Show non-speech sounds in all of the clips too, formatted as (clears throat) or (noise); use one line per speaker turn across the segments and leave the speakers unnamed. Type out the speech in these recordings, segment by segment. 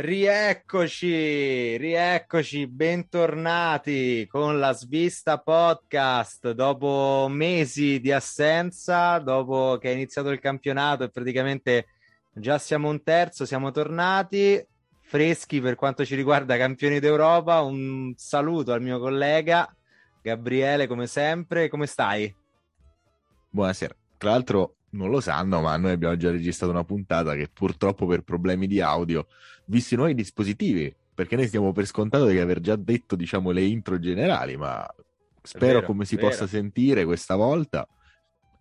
Rieccoci, rieccoci, bentornati con la Svista Podcast dopo mesi di assenza, dopo che è iniziato il campionato e praticamente già siamo un terzo, siamo tornati freschi per quanto ci riguarda campioni d'Europa. Un saluto al mio collega Gabriele, come sempre, come stai?
Buonasera. Tra l'altro non lo sanno, ma noi abbiamo già registrato una puntata che purtroppo per problemi di audio, visti i nuovi dispositivi, perché noi stiamo per scontato di aver già detto, diciamo, le intro generali, ma spero
vero,
come si
vero.
possa sentire questa volta.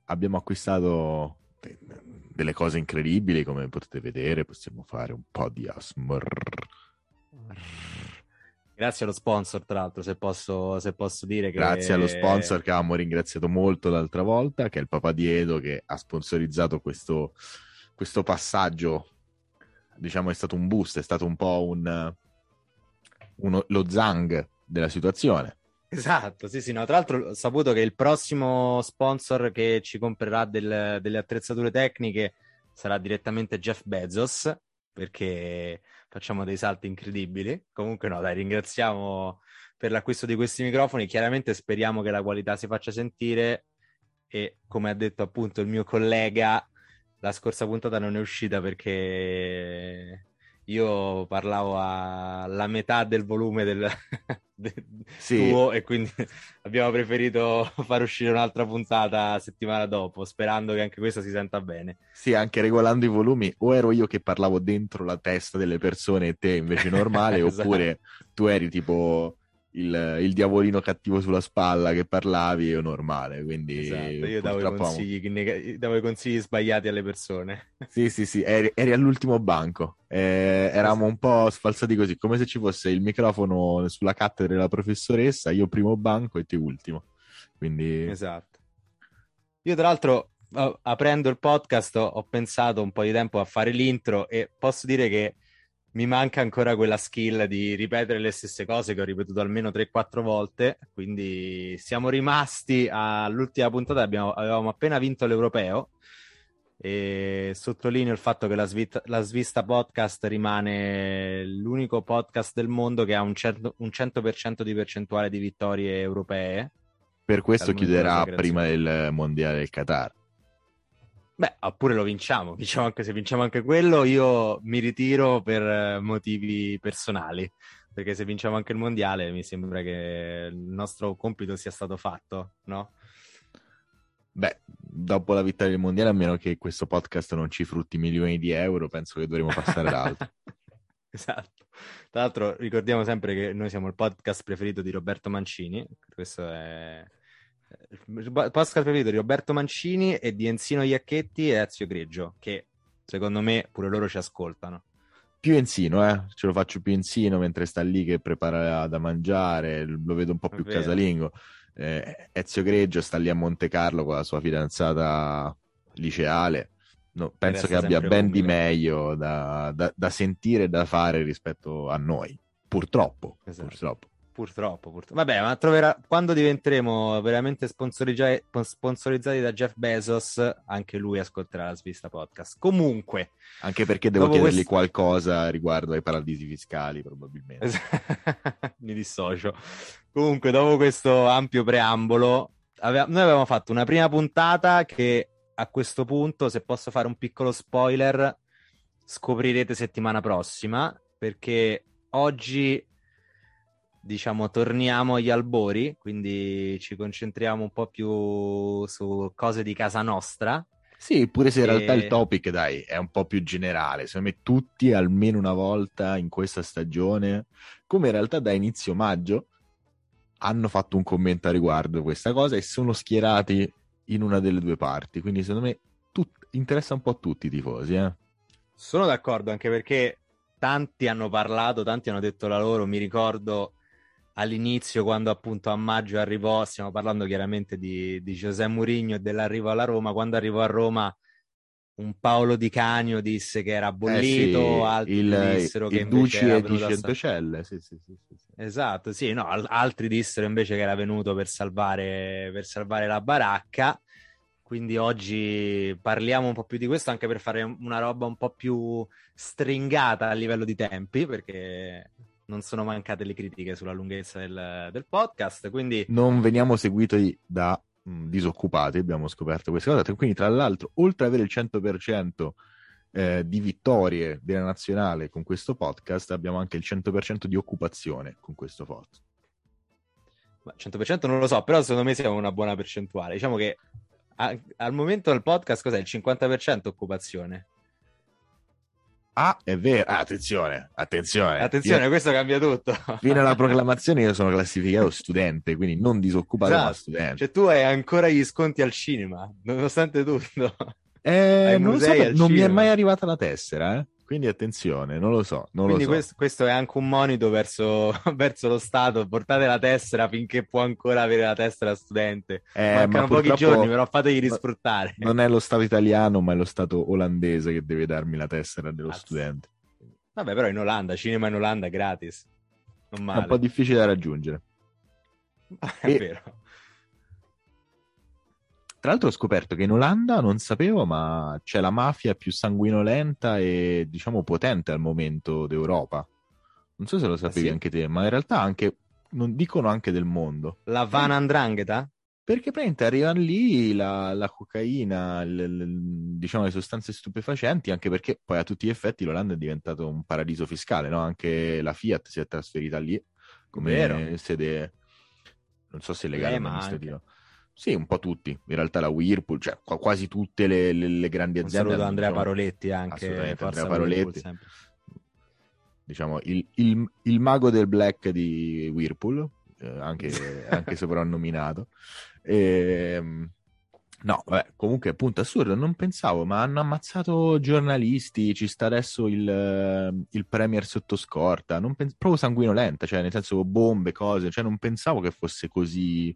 Abbiamo acquistato de- delle cose incredibili, come potete vedere, possiamo fare un po' di ASMR.
Grazie allo sponsor, tra l'altro, se posso, se posso dire che...
Grazie allo sponsor che avevamo ringraziato molto l'altra volta, che è il papà di Edo, che ha sponsorizzato questo, questo passaggio. Diciamo è stato un boost, è stato un po' un, uno- lo zang della situazione.
Esatto, sì, sì, no. Tra l'altro ho saputo che il prossimo sponsor che ci comprerà del- delle attrezzature tecniche sarà direttamente Jeff Bezos, perché facciamo dei salti incredibili. Comunque no, dai, ringraziamo per l'acquisto di questi microfoni. Chiaramente speriamo che la qualità si faccia sentire e come ha detto appunto il mio collega, la scorsa puntata non è uscita perché io parlavo alla metà del volume del, (laughs) de-
Sì.
tuo e quindi (laughs) abbiamo preferito far uscire un'altra puntata settimana dopo, sperando che anche questa si senta bene.
Sì, anche regolando i volumi, o ero io che parlavo dentro la testa delle persone e te invece (laughs) normale,
Esatto.
oppure tu eri tipo il, il diavolino cattivo sulla spalla che parlavi o normale. Quindi
Esatto, io davo i, consigli, davo i consigli sbagliati alle persone. (laughs)
Sì, sì, sì, eri, eri all'ultimo banco. Eh, eravamo un po' sfalsati così, come se ci fosse il microfono sulla cattedra della professoressa, io primo banco e te ultimo. Quindi
Esatto. Io tra l'altro, aprendo il podcast, ho pensato un po' di tempo a fare l'intro e posso dire che mi manca ancora quella skill di ripetere le stesse cose che ho ripetuto almeno 3-4 volte. Quindi siamo rimasti all'ultima puntata, abbiamo- avevamo appena vinto l'Europeo. E sottolineo il fatto che la, Svit- la Svista Podcast rimane l'unico podcast del mondo che ha un, certo- un 100% di percentuale di vittorie europee.
per questo chiuderà prima del mondiale del Qatar.
Beh, oppure lo vinciamo, vinciamo anche se vinciamo anche quello, io mi ritiro per eh, motivi personali, perché se vinciamo anche il mondiale mi sembra che il nostro compito sia stato fatto, no?
Beh, dopo la vittoria del mondiale, a meno che questo podcast non ci frutti milioni di euro, penso che dovremo passare ad altro. (laughs)
Esatto. Tra l'altro ricordiamo sempre che noi siamo il podcast preferito di Roberto Mancini, questo è podcast preferito di Roberto Mancini e di Enzino Iacchetti e Ezio Greggio, che secondo me pure loro ci ascoltano.
Più Enzino, eh? Ce lo faccio più Enzino mentre sta lì che prepara da mangiare, lo vedo un po' più
vero.
casalingo. Eh, Ezio Greggio sta lì a Monte Carlo con la sua fidanzata liceale. No, penso che abbia ben di meglio da, da- da sentire e da fare rispetto a noi. Purtroppo,
Esatto.
purtroppo.
Purtroppo, purtroppo. Vabbè, ma troverà quando diventeremo veramente sponsorizza- sponsorizzati da Jeff Bezos, anche lui ascolterà la Svista Podcast. Comunque,
Anche perché devo chiedergli
quest-
qualcosa riguardo ai paradisi fiscali, probabilmente. (laughs)
Mi dissocio. Comunque, dopo questo ampio preambolo, ave- noi avevamo fatto una prima puntata che a questo punto, se posso fare un piccolo spoiler, scoprirete settimana prossima, perché oggi, diciamo, torniamo agli albori, quindi ci concentriamo un po' più su cose di casa nostra.
Sì, pure se in
E-
realtà il topic, dai, è un po' più generale. Secondo me tutti almeno una volta in questa stagione, come in realtà da inizio maggio, hanno fatto un commento a riguardo questa cosa e sono schierati in una delle due parti. Quindi secondo me tut- interessa un po' a tutti i tifosi, eh.
Sono d'accordo anche perché tanti hanno parlato, tanti hanno detto la loro. Mi ricordo all'inizio, quando appunto a maggio arrivò, stiamo parlando chiaramente di, di José Mourinho e dell'arrivo alla Roma. Quando arrivò a Roma, un Paolo Di Canio disse che era bollito,
Eh sì,
altri
il,
dissero che
il
invece
Duci
era
e di
a sal-
Centocelle, sì, sì, sì, sì, sì.
Esatto, sì, no, al- altri dissero invece che era venuto per salvare, per salvare la baracca. Quindi oggi parliamo un po' più di questo anche per fare una roba un po' più stringata a livello di tempi, perché non sono mancate le critiche sulla lunghezza del, del podcast. Quindi
non veniamo seguiti da mh, disoccupati, abbiamo scoperto questa cosa. Quindi, tra l'altro, oltre ad avere il 100% eh, di vittorie della nazionale con questo podcast, abbiamo anche il 100% di occupazione con questo podcast.
100% non lo so, però secondo me siamo una buona percentuale. Diciamo che a, al momento del podcast cos'è? Il 50% occupazione.
Ah, è vero. Ah, attenzione, attenzione.
Attenzione, io... questo cambia tutto.
Fino alla proclamazione io sono classificato studente, quindi non disoccupato, esatto. ma studente.
Cioè tu hai ancora gli sconti al cinema, nonostante tutto.
Eh, non, so, non mi è mai arrivata la tessera, eh? Quindi attenzione, non lo so. Non
Quindi
lo so.
Questo, questo, è anche un monito verso, (laughs) verso, lo Stato. Portate la tessera finché può ancora avere la tessera studente. Eh, Mancano pochi giorni, però fategli risfruttare.
Non è lo Stato italiano, ma è lo Stato olandese che deve darmi la tessera dello Azz. studente.
Vabbè, però in Olanda, cinema in Olanda gratis.
È un po' difficile da raggiungere. (laughs)
è e... vero.
Tra l'altro ho scoperto che in Olanda, non sapevo, ma c'è la mafia più sanguinolenta e diciamo potente al momento d'Europa. Non so se lo sapevi ah, sì? anche te, ma in realtà anche, non dicono anche del mondo.
La Van Andrangheta?
Perché praticamente arrivano lì la, la cocaina, l, l, diciamo le sostanze stupefacenti, anche perché poi a tutti gli effetti l'Olanda è diventato un paradiso fiscale, no? Anche la Fiat si è trasferita lì come Vero. sede, non so se legale o amministrativa. Sì, un po' tutti. In realtà la Whirlpool, cioè quasi tutte le, le, le grandi aziende.
Un saluto Andrea Paroletti anche.
Andrea Paroletti. Diciamo, il, il, il, mago del black di Whirlpool, eh, anche, (laughs) anche soprannominato. E, ehm, no, vabbè, comunque appunto assurdo, non pensavo, ma hanno ammazzato giornalisti, ci sta adesso il, il premier sotto scorta, non pens- proprio sanguinolenta, cioè nel senso bombe, cose, cioè non pensavo che fosse così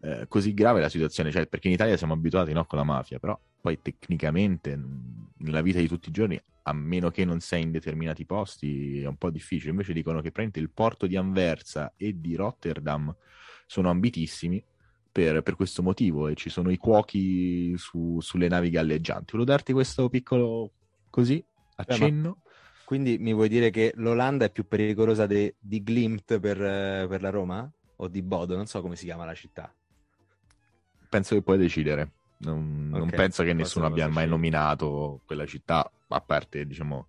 eh, così grave la situazione, cioè, perché in Italia siamo abituati no, con la mafia, però poi tecnicamente nella vita di tutti i giorni, a meno che non sei in determinati posti, è un po' difficile. Invece dicono che praticamente il porto di Anversa e di Rotterdam sono ambitissimi per, per questo motivo e ci sono i cuochi su, sulle navi galleggianti. Volevo darti questo piccolo così accenno.
Beh, quindi mi vuoi dire che l'Olanda è più pericolosa de, di Glimt per, per la Roma? O di Bodo? Non so come si chiama la città
penso che puoi decidere. Non, okay, non penso che nessuno abbia mai nominato quella città, a parte, diciamo,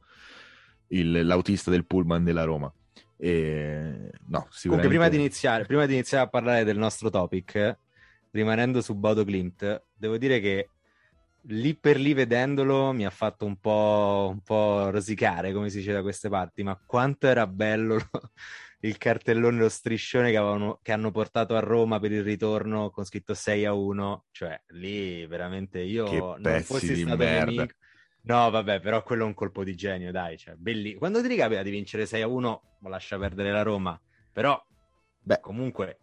il, l'autista del pullman della Roma. E, no, sicuramente...
Comunque, prima di, iniziare, prima di iniziare a parlare del nostro topic, rimanendo su Bodo Klimt, devo dire che lì per lì vedendolo mi ha fatto un po', un po' rosicare, come si dice da queste parti, ma quanto era bello (laughs) il cartellone, lo striscione che, avevano, che, hanno portato a Roma per il ritorno con scritto 6 a 1. Cioè, lì veramente io
che non fossi stato merda. Nemico.
No, vabbè, però quello è un colpo di genio, dai. Cioè, belli... Quando ti ricapita di vincere 6 a 1, lascia perdere la Roma. Però, Beh, comunque,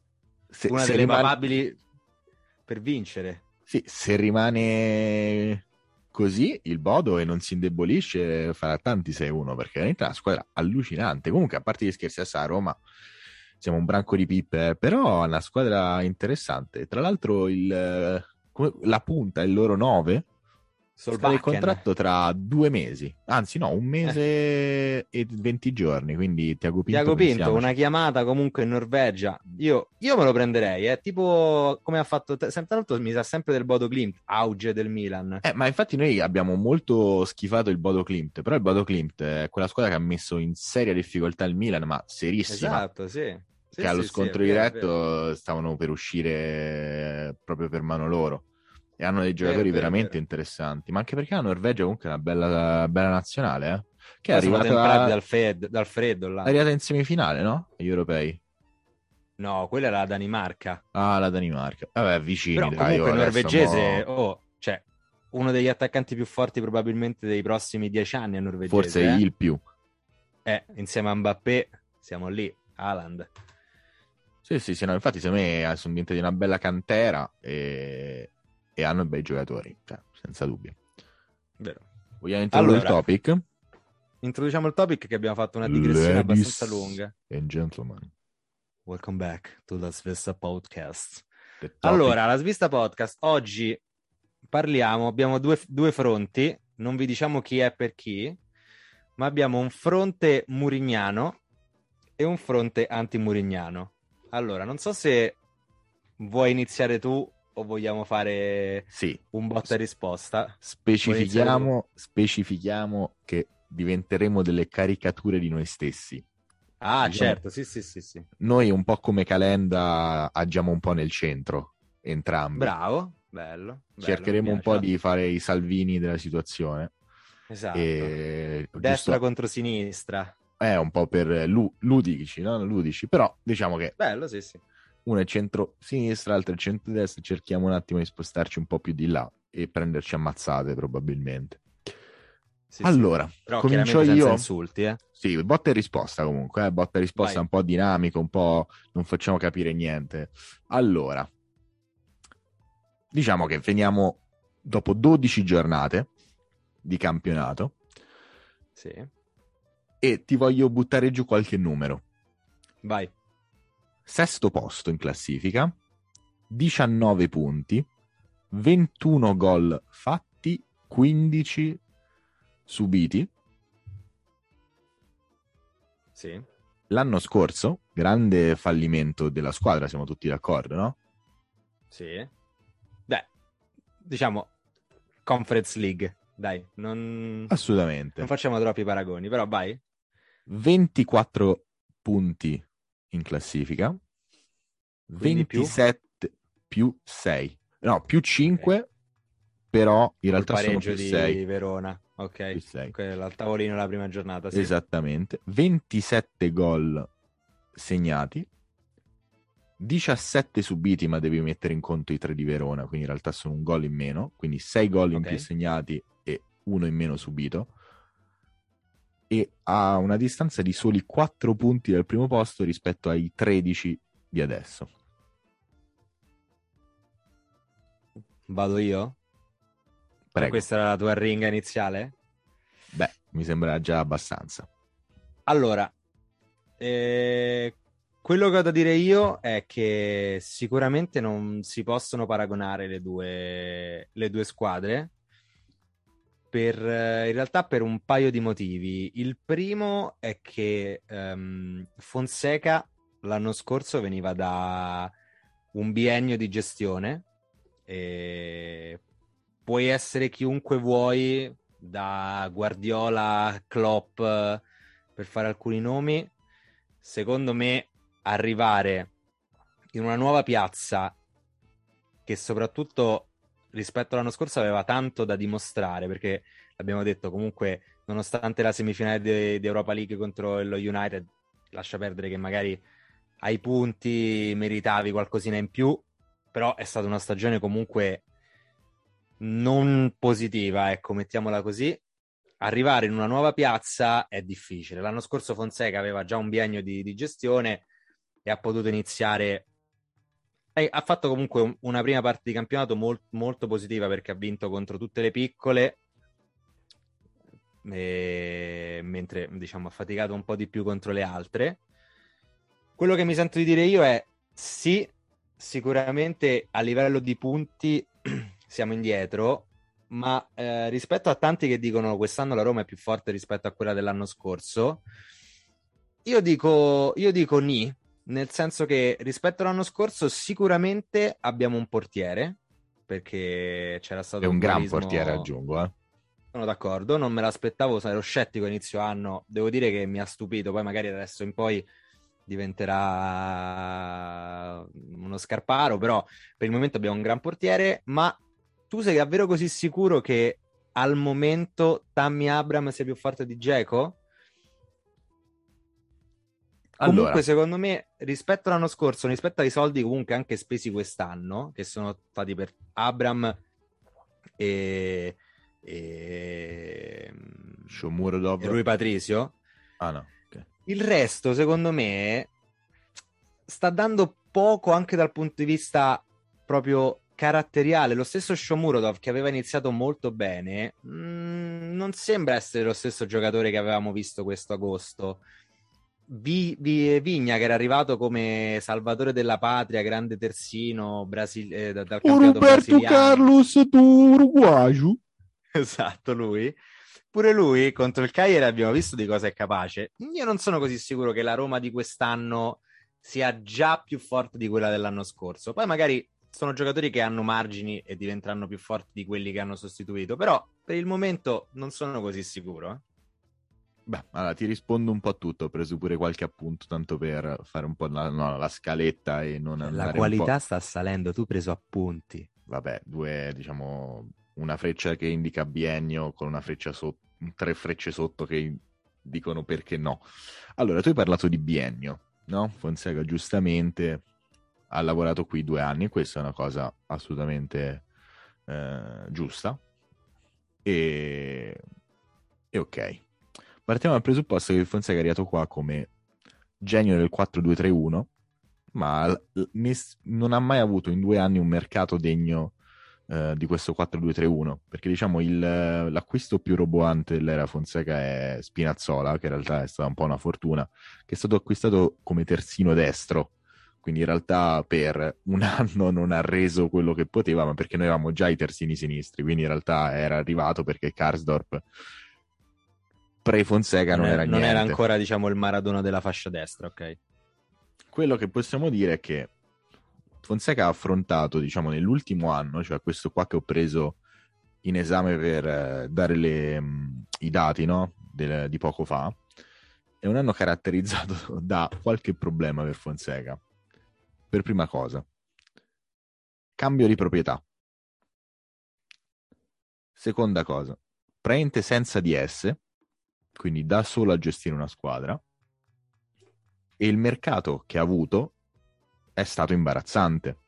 se, una se delle rimane... papabili per vincere.
Sì, se rimane così il Bodo e non si indebolisce farà tanti 6-1 perché è una squadra allucinante. Comunque a parte gli scherzi a Roma siamo un branco di pippe però è una squadra interessante. Tra l'altro il, la punta è il loro 9 Scade il contratto tra due mesi, anzi no, un mese eh. e 20 giorni, quindi Tiago Pinto.
Tiago Pinto, una chiamata comunque in Norvegia, io, io me lo prenderei, è tipo come ha fatto, tra l'altro mi sa sempre del Bodo Klimt, auge del Milan.
Eh, ma infatti noi abbiamo molto schifato il Bodo Klimt, però il Bodo Klimt è quella squadra che ha messo in seria difficoltà il Milan, ma serissima.
Esatto, sì.
Sì, che allo sì, scontro sì, diretto stavano per uscire proprio per mano loro e hanno dei giocatori vero, veramente vero. interessanti. Ma anche perché la Norvegia comunque è una bella, bella nazionale, eh? Che è arrivata
a... dal, fred, dal, freddo là.
È arrivata in semifinale, no? Gli europei.
No, quella è la Danimarca.
Ah, la Danimarca. Vabbè, vicini. Però
dai, comunque il norvegese, mo... oh, cioè, uno degli attaccanti più forti probabilmente dei prossimi dieci anni è norvegese.
Forse
eh?
il più.
Eh, insieme a Mbappé siamo lì, Haaland.
Sì, sì, sì, no, infatti secondo me sono diventati una bella cantera e e hanno bei giocatori, cioè, senza dubbio.
Vero.
Vogliamo introdurre allora, il topic?
Introduciamo il topic che abbiamo fatto una digressione Ladies abbastanza lunga.
And gentlemen.
Welcome back to la Svista Podcast. Allora, la Svista Podcast oggi parliamo, abbiamo due, due fronti, non vi diciamo chi è per chi, ma abbiamo un fronte murignano e un fronte anti-murignano. Allora, non so se vuoi iniziare tu o vogliamo fare
sì.
un botta e risposta.
Specifichiamo, specifichiamo che diventeremo delle caricature di noi stessi.
Ah, diciamo, certo, sì, sì, sì, sì.
Noi un po' come Calenda agiamo un po' nel centro, entrambi.
Bravo, bello. bello
Cercheremo un po' di fare i salvini della situazione.
Esatto. E... Destra giusto... contro sinistra.
È un po' per lu- ludici, no? Ludici, però diciamo che...
Bello, sì, sì.
Uno è centro-sinistra, l'altro è centro-destra, cerchiamo un attimo di spostarci un po' più di là e prenderci ammazzate probabilmente. Sì, allora, sì. Però comincio io.
insulti, eh?
Sì, botta e risposta comunque, eh? botta e risposta Vai. un po' dinamico, un po' non facciamo capire niente. Allora, diciamo che veniamo dopo 12 giornate di campionato.
Sì.
E ti voglio buttare giù qualche numero.
Vai.
Sesto posto in classifica, 19 punti, 21 gol fatti, 15 subiti.
Sì.
L'anno scorso, grande fallimento della squadra, siamo tutti d'accordo, no?
Sì. Beh, diciamo Conference League, dai, non...
Assolutamente.
Non facciamo troppi paragoni, però vai.
24 punti in classifica, Quindi 27 più? più 6. No, più 5, okay. però in realtà sono più
di
6.
Verona. Ok, al tavolino la prima giornata. Sì.
Esattamente. 27 gol segnati, 17 subiti, ma devi mettere in conto i 3 di Verona, quindi in realtà sono un gol in meno, quindi 6 gol in okay. più segnati e uno in meno subito. E ha una distanza di soli 4 punti dal primo posto rispetto ai 13 di adesso.
Vado io? Prego. Questa era la tua ringa iniziale?
Beh, mi sembra già abbastanza.
Allora, eh, quello che ho da dire io è che sicuramente non si possono paragonare le due, le due squadre. Per, in realtà per un paio di motivi. Il primo è che um, Fonseca l'anno scorso veniva da un biennio di gestione e puoi essere chiunque vuoi, da Guardiola Klopp, per fare alcuni nomi. Secondo me arrivare in una nuova piazza che soprattutto rispetto all'anno scorso aveva tanto da dimostrare, perché l'abbiamo detto comunque, nonostante la semifinale di, di Europa League contro lo United, lascia perdere che magari ai punti meritavi qualcosina in più, però è stata una stagione comunque non positiva, ecco, mettiamola così. Arrivare in una nuova piazza è difficile. L'anno scorso Fonseca aveva già un biennio di, di gestione e ha potuto iniziare. Ha fatto comunque una prima parte di campionato molt, molto positiva perché ha vinto contro tutte le piccole, e... mentre diciamo ha faticato un po' di più contro le altre. Quello che mi sento di dire io è sì, sicuramente a livello di punti (clears throat) siamo indietro, ma eh, rispetto a tanti che dicono quest'anno la Roma è più forte rispetto a quella dell'anno scorso, io dico, io dico ni, nel senso che rispetto all'anno scorso sicuramente abbiamo un portiere, perché c'era stato
è un,
un
gran portiere aggiungo, eh.
Sono d'accordo, non me l'aspettavo, ero scettico inizio anno, devo dire che mi ha stupito, poi magari adesso in poi diventerà uno scarparo, però per il momento abbiamo un gran portiere, ma tu sei davvero così sicuro che al momento Tammy Abram sia più forte di Geco? Allora. Comunque, secondo me, rispetto all'anno scorso, rispetto ai soldi comunque anche spesi quest'anno, che sono stati per Abram e, e,
Shomurodov
e Rui Patricio,
ah, no. okay.
il resto, secondo me, sta dando poco anche dal punto di vista proprio caratteriale. Lo stesso Shomurodov, che aveva iniziato molto bene, mh, mm, non sembra essere lo stesso giocatore che avevamo visto questo agosto. Vi, Vi, Vigna che era arrivato come salvatore della patria, grande terzino Brasil- eh, dal
Roberto brasiliano. Carlos tu uruguayo. (laughs)
Esatto, lui. Pure lui contro il Cagliari abbiamo visto di cosa è capace. Io non sono così sicuro che la Roma di quest'anno sia già più forte di quella dell'anno scorso. Poi magari sono giocatori che hanno margini e diventeranno più forti di quelli che hanno sostituito, però per il momento non sono così sicuro. Eh?
Beh, allora ti rispondo un po' a tutto, ho preso pure qualche appunto tanto per fare un po' la, no, la scaletta e non
La qualità sta salendo, tu hai preso appunti.
Vabbè, due, diciamo, una freccia che indica biennio con una freccia sotto, tre frecce sotto che dicono perché no. Allora, tu hai parlato di biennio, no? Fonseca giustamente ha lavorato qui due anni, questa è una cosa assolutamente eh, giusta. E... e ok. Partiamo dal presupposto che Fonseca è arrivato qua come genio del 4-2-3-1, ma non ha mai avuto in due anni un mercato degno eh, di questo 4-2-3-1 perché diciamo il, l'acquisto più roboante dell'era Fonseca è Spinazzola che in realtà è stata un po' una fortuna che è stato acquistato come terzino destro. Quindi in realtà per un (laughs) anno non ha reso quello che poteva ma perché noi avevamo già i terzini sinistri quindi in realtà era arrivato perché Karsdorp pre-Fonseca non, non, era
niente
non
era ancora diciamo il Maradona della fascia destra ok
quello che possiamo dire è che Fonseca ha affrontato, diciamo, nell'ultimo anno, cioè questo qua che ho preso in esame per eh, dare le, mm, i dati no? Del, di poco fa, è un anno caratterizzato (laughs) da qualche problema per Fonseca. Per prima cosa, cambio di proprietà. Seconda cosa, prende senza di esse, quindi da solo a gestire una squadra, e il mercato che ha avuto è stato imbarazzante.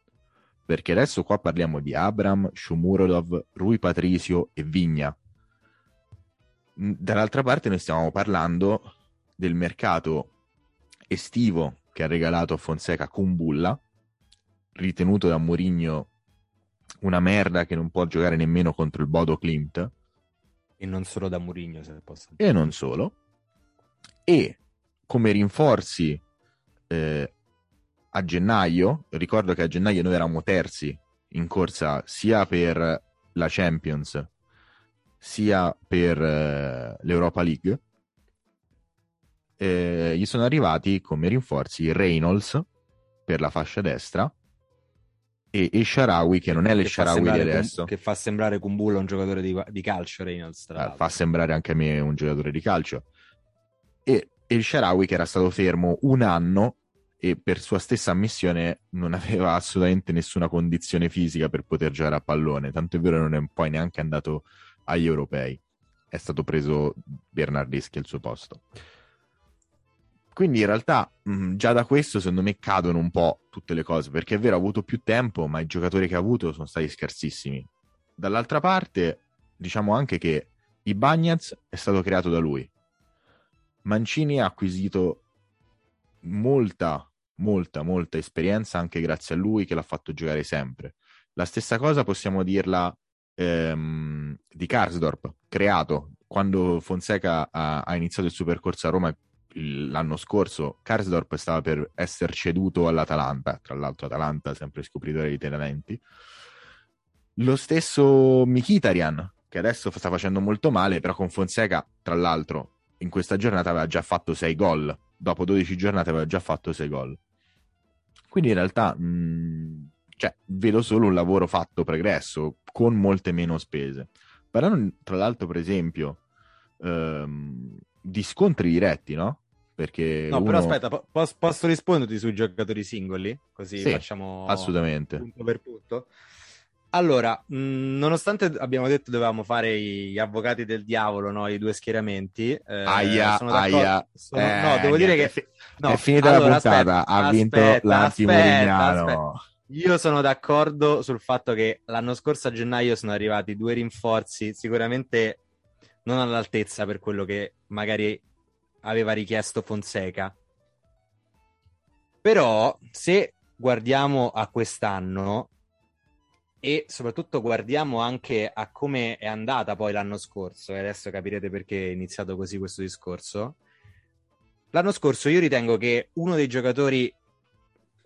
Perché adesso qua parliamo di Abram, Shomurodov, Rui Patricio e Vigna. Dall'altra parte noi stiamo parlando del mercato estivo che ha regalato a Fonseca Kumbulla, ritenuto da Mourinho una merda che non può giocare nemmeno contro il Bodo Klimt.
E non solo da Mourinho, se posso
dire. E non solo. E come rinforzi eh, a gennaio, ricordo che a gennaio noi eravamo terzi in corsa sia per la Champions sia per eh, l'Europa League, eh, gli sono arrivati come rinforzi Reynolds per la fascia destra e, e Sharawi che non è il Sharawi di adesso.
che fa sembrare Kumbulla un giocatore di, di calcio Reynolds
eh, fa sembrare anche a me un giocatore di calcio. E, e il Sharawi che era stato fermo un anno e per sua stessa ammissione non aveva assolutamente nessuna condizione fisica per poter giocare a pallone, tanto è vero non è poi neanche andato agli europei, è stato preso Bernardeschi al suo posto. Quindi in realtà mh, già da questo secondo me cadono un po' tutte le cose, perché è vero ha avuto più tempo, ma i giocatori che ha avuto sono stati scarsissimi. Dall'altra parte diciamo anche che i Bagnaz è stato creato da lui. Mancini ha acquisito molta, molta, molta esperienza anche grazie a lui che l'ha fatto giocare sempre. La stessa cosa possiamo dirla ehm, di Karsdorp, creato quando Fonseca ha, ha, iniziato il suo percorso a Roma l'anno scorso. Karsdorp stava per essere ceduto all'Atalanta, tra l'altro Atalanta sempre scopritore di talenti. Lo stesso Mikitarian, che adesso sta facendo molto male, però con Fonseca, tra l'altro, in questa giornata aveva già fatto 6 gol dopo 12 giornate aveva già fatto 6 gol. Quindi in realtà mh, mm, cioè, vedo solo un lavoro fatto pregresso, con molte meno spese. Parlando tra l'altro, per esempio, ehm, di scontri diretti, no? Perché
no,
uno...
però aspetta, po- posso risponderti sui giocatori singoli? Così sì, facciamo
assolutamente.
punto per punto. Allora, mh, nonostante abbiamo detto dovevamo fare gli avvocati del diavolo, no? i due schieramenti,
eh, aia,
sono
aia.
Sono... Eh, no, devo dire che... Fi-
no, è finita allora, la puntata, aspetta, ha vinto aspetta, l'antimurignano.
Io sono d'accordo sul fatto che l'anno scorso a gennaio sono arrivati due rinforzi, sicuramente non all'altezza per quello che magari aveva richiesto Fonseca. Però se guardiamo a quest'anno, e soprattutto guardiamo anche a come è andata poi l'anno scorso, e adesso capirete perché è iniziato così questo discorso. L'anno scorso io ritengo che uno dei giocatori,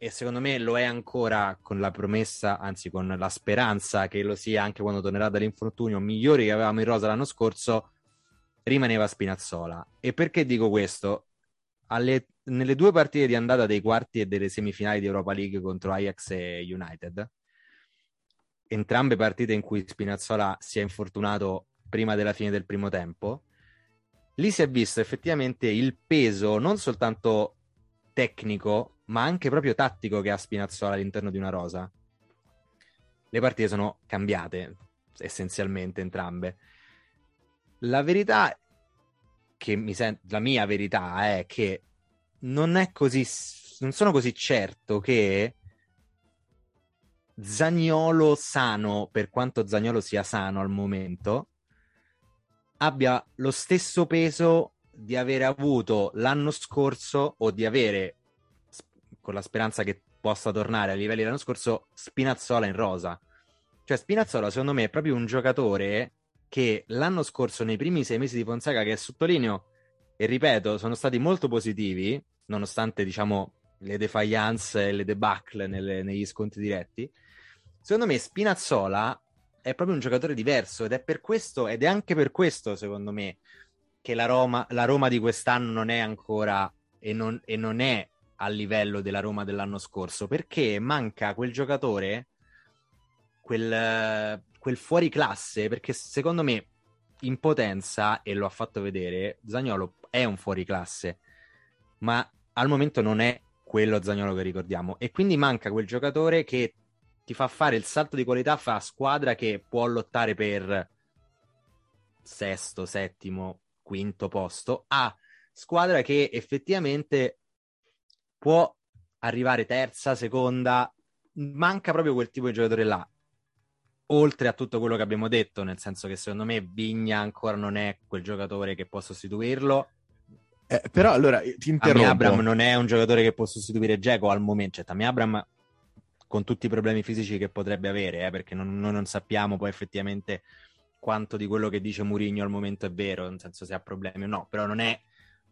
e secondo me lo è ancora con la promessa, anzi con la speranza che lo sia anche quando tornerà dall'infortunio, migliori che avevamo in rosa l'anno scorso, rimaneva Spinazzola. E perché dico questo? Alle, nelle due partite di andata dei quarti e delle semifinali di Europa League contro Ajax e United, entrambe partite in cui Spinazzola si è infortunato prima della fine del primo tempo, lì si è visto effettivamente il peso non soltanto tecnico, ma anche proprio tattico che ha Spinazzola all'interno di una rosa. Le partite sono cambiate essenzialmente entrambe. La verità che mi sento, la mia verità è che non è così, non sono così certo che Zagnolo sano, per quanto Zagnolo sia sano al momento, abbia lo stesso peso di avere avuto l'anno scorso o di avere, con la speranza che possa tornare a livelli dell'anno scorso, Spinazzola in rosa. Cioè Spinazzola secondo me è proprio un giocatore che l'anno scorso nei primi sei mesi di Fonseca, che sottolineo e ripeto, sono stati molto positivi, nonostante diciamo le defiance e le debacle nelle, negli scontri diretti, secondo me Spinazzola è proprio un giocatore diverso ed è per questo, ed è anche per questo, secondo me, che la Roma, la Roma di quest'anno non è ancora e non, e non è a livello della Roma dell'anno scorso, perché manca quel giocatore, quel, quel fuori classe, perché secondo me in potenza, e lo ha fatto vedere, Zagnolo è un fuori classe, ma al momento non è quello Zagnolo che ricordiamo. E quindi manca quel giocatore che ti fa fare il salto di qualità fra squadra che può lottare per sesto, settimo, quinto posto a squadra che effettivamente può arrivare terza, seconda. Manca proprio quel tipo di giocatore là. Oltre a tutto quello che abbiamo detto, nel senso che secondo me Vigna ancora non è quel giocatore che può sostituirlo.
Eh, però allora ti interrompo.
Tammy Abram non è un giocatore che può sostituire Geco al momento. Cioè, Tammy Abram con tutti i problemi fisici che potrebbe avere, eh, perché non, noi non sappiamo poi effettivamente quanto di quello che dice Murigno al momento è vero, nel senso se ha problemi o no, però non è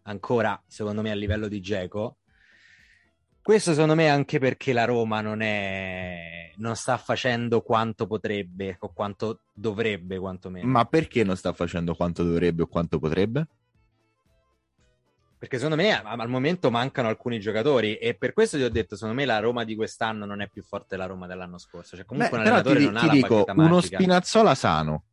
ancora, secondo me, a livello di Geco. Questo secondo me anche perché la Roma non, è... non sta facendo quanto potrebbe o quanto dovrebbe, quantomeno.
Ma perché non sta facendo quanto dovrebbe o quanto potrebbe?
Perché secondo me al momento mancano alcuni giocatori e per questo ti ho detto, secondo me la Roma di quest'anno non è più forte della Roma dell'anno scorso. Cioè comunque Beh, un allenatore
ti,
non
ti
ha
dico,
la
uno Spinazzola sano,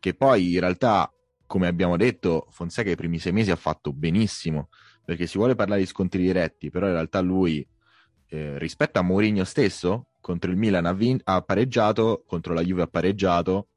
che poi in realtà, come abbiamo detto, Fonseca i primi sei mesi ha fatto benissimo, perché si vuole parlare di scontri diretti, però in realtà lui, eh, rispetto a Mourinho stesso, contro il Milan ha, vin- ha pareggiato, contro la Juve ha pareggiato,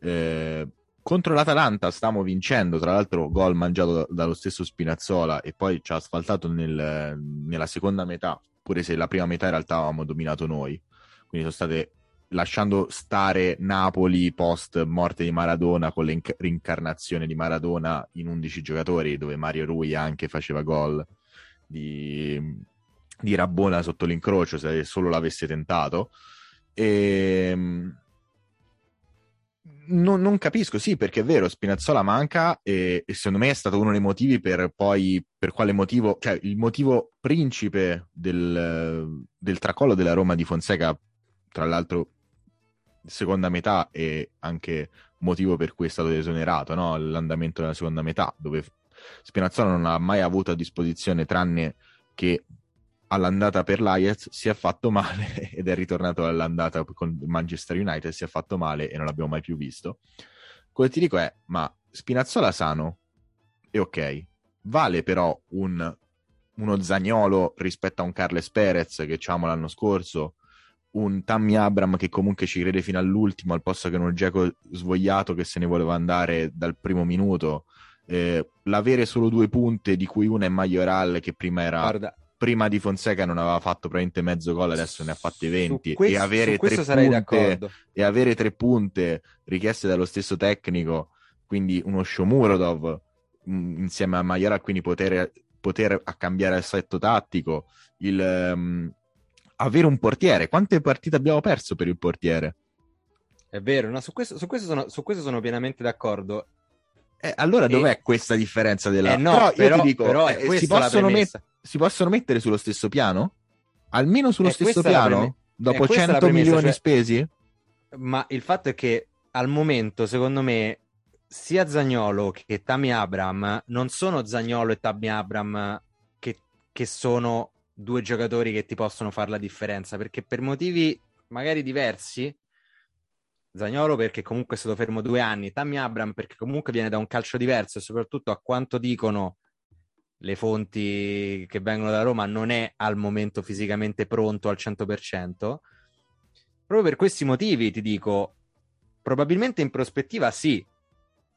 eh, contro l'Atalanta stiamo vincendo, tra l'altro gol mangiato dallo stesso Spinazzola e poi ci ha asfaltato nel, nella seconda metà, pure se la prima metà in realtà avevamo dominato noi. Quindi sono state lasciando stare Napoli post morte di Maradona con la rincarnazione di Maradona in 11 giocatori dove Mario Rui anche faceva gol di, di Rabona sotto l'incrocio se solo l'avesse tentato. E non, non, capisco, sì, perché è vero, Spinazzola manca e, e, secondo me è stato uno dei motivi per poi, per quale motivo, cioè il motivo principe del, del tracollo della Roma di Fonseca, tra l'altro seconda metà e anche motivo per cui è stato esonerato, no? l'andamento della seconda metà, dove Spinazzola non ha mai avuto a disposizione tranne che all'andata per l'Ajax si è fatto male (laughs) ed è ritornato all'andata con Manchester United, si è fatto male e non l'abbiamo mai più visto. Quello che ti dico è, ma Spinazzola sano è ok, vale però un, uno Zagnolo rispetto a un Carles Perez che diciamo l'anno scorso, un Tammy Abram che comunque ci crede fino all'ultimo al posto che un Geco svogliato che se ne voleva andare dal primo minuto. Eh, l'avere solo due punte di cui una è Majoral che prima era
Guarda,
prima di Fonseca non aveva fatto praticamente mezzo gol, adesso ne ha fatti 20
questo,
e, avere tre punte, e avere tre punte richieste dallo stesso tecnico, quindi uno Shomurodov mh, mm, insieme a Maiora, quindi poter, poter cambiare assetto tattico, il, um, avere un portiere. Quante partite abbiamo perso per il portiere?
È vero, no, su, questo, su, questo sono, su questo sono pienamente d'accordo.
Eh, allora e... dov'è questa differenza della...
Eh no, però, però io ti dico, però
eh, si, possono met... si, possono mettere sullo stesso piano? Almeno sullo stesso piano? Preme... Dopo 100 milioni cioè... spesi?
Ma il fatto è che al momento, secondo me, sia Zagnolo che Tammy Abram non sono Zagnolo e Tammy Abram che, che sono due giocatori che ti possono fare la differenza, perché per motivi magari diversi Zagnolo perché comunque è stato fermo due anni, Tammy Abram perché comunque viene da un calcio diverso e soprattutto a quanto dicono le fonti che vengono da Roma non è al momento fisicamente pronto al 100%. Proprio per questi motivi ti dico, probabilmente in prospettiva sì,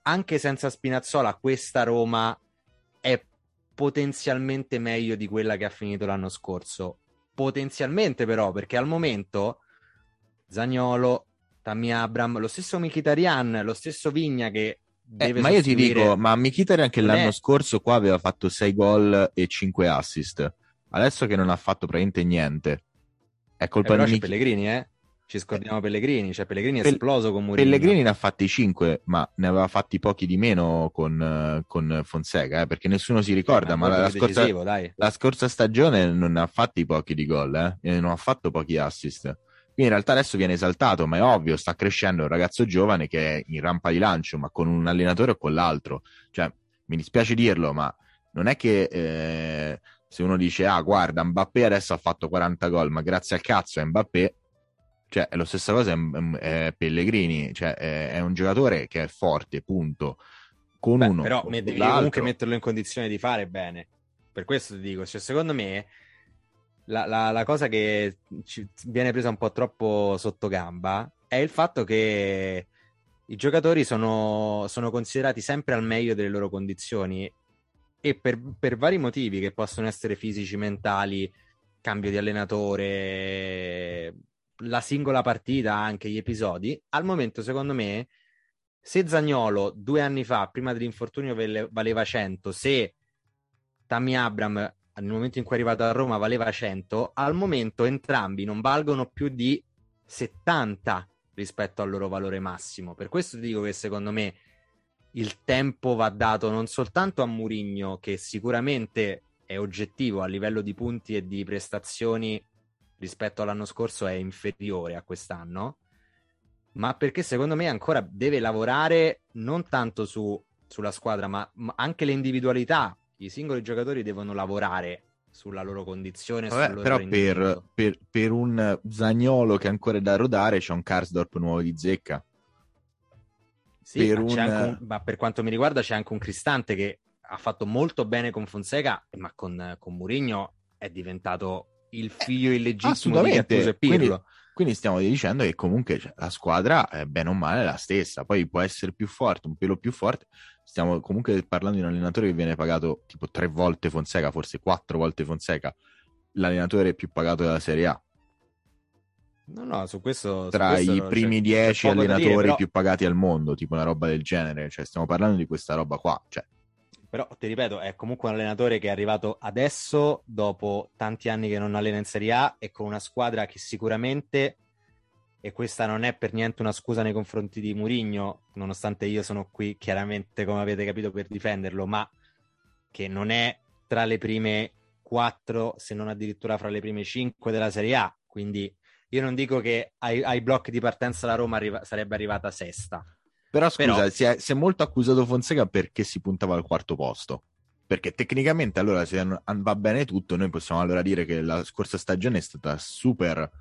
anche senza Spinazzola questa Roma è potenzialmente meglio di quella che ha finito l'anno scorso. Potenzialmente però, perché al momento Zagnolo, Tammy Abram, lo stesso Mkhitaryan, lo stesso Vigna che
eh, ma io ti dico, ma Mkhitaryan anche l'anno è... scorso qua aveva fatto 6 gol e 5 assist. Adesso che non ha fatto praticamente niente. È colpa
eh,
di
Mich- Pellegrini, eh? Ci scordiamo Pellegrini, cioè Pellegrini è Pel- esploso con Mourinho.
Pellegrini ne ha fatti 5, ma ne aveva fatti pochi di meno con, con Fonseca, eh? perché nessuno si ricorda, eh, ma la scorsa, la scorsa, stagione non ne ha fatti pochi di gol, eh? non ha fatto pochi assist. In realtà adesso viene esaltato, ma è ovvio, sta crescendo un ragazzo giovane che è in rampa di lancio, ma con un allenatore o con l'altro. Cioè, mi dispiace dirlo, ma non è che eh, se uno dice, ah guarda, Mbappé adesso ha fatto 40 gol, ma grazie al cazzo è Mbappé, cioè è la stessa cosa è, è Pellegrini, cioè è, è, un giocatore che è forte, punto. Con Beh, uno.
Però devi comunque metterlo in condizione di fare bene. Per questo ti dico, cioè, secondo me la, la, la cosa che ci viene presa un po' troppo sotto gamba è il fatto che i giocatori sono, sono considerati sempre al meglio delle loro condizioni e per, per, vari motivi che possono essere fisici, mentali, cambio di allenatore, la singola partita, anche gli episodi, al momento secondo me se Zagnolo due anni fa, prima dell'infortunio, valeva 100, se Tammy Abram nel momento in cui è arrivato a Roma valeva 100, al momento entrambi non valgono più di 70 rispetto al loro valore massimo. Per questo ti dico che secondo me il tempo va dato non soltanto a Murigno, che sicuramente è oggettivo a livello di punti e di prestazioni rispetto all'anno scorso è inferiore a quest'anno, ma perché secondo me ancora deve lavorare non tanto su, sulla squadra, ma, ma anche le individualità i singoli giocatori devono lavorare sulla loro condizione.
Vabbè,
sul
però per, per, per, un Zagnolo che ancora è da rodare c'è un Karsdorp nuovo di zecca.
Sì, per ma, un... un... ma, per quanto mi riguarda c'è anche un Cristante che ha fatto molto bene con Fonseca, ma con, con Murigno è diventato il figlio illegittimo di Gattuso e Pirlo.
Quindi, quindi stiamo dicendo che comunque cioè, la squadra, è bene o male, è la stessa. Poi può essere più forte, un pelo più forte, stiamo comunque parlando di un allenatore che viene pagato tipo tre volte Fonseca, forse quattro volte Fonseca, l'allenatore più pagato della Serie A.
No, no, su questo...
Tra
su
questo i primi dieci allenatori dire, però... più pagati al mondo, tipo una roba del genere, cioè stiamo parlando di questa roba qua, cioè...
Però ti ripeto, è comunque un allenatore che è arrivato adesso, dopo tanti anni che non allena in Serie A, e con una squadra che sicuramente e questa non è per niente una scusa nei confronti di Murigno, nonostante io sono qui chiaramente, come avete capito, per difenderlo, ma che non è tra le prime quattro, se non addirittura fra le prime cinque della Serie A. Quindi io non dico che ai, ai blocchi di partenza la Roma arriva, sarebbe arrivata sesta.
Però scusa, Però... Si, è, si, è, molto accusato Fonseca perché si puntava al quarto posto. Perché tecnicamente allora se va bene tutto, noi possiamo allora dire che la scorsa stagione è stata super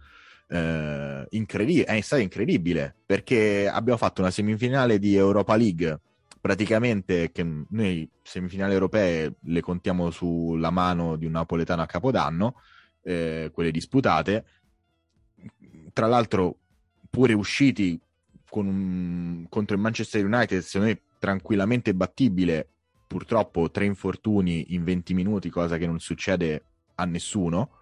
eh, incredibile, è stata incredibile perché abbiamo fatto una semifinale di Europa League praticamente che noi semifinali europee le contiamo sulla mano di un napoletano a Capodanno, eh, quelle disputate, tra l'altro pure usciti un, contro il Manchester United, secondo me tranquillamente battibile, purtroppo tre infortuni in 20 minuti, cosa che non succede a nessuno.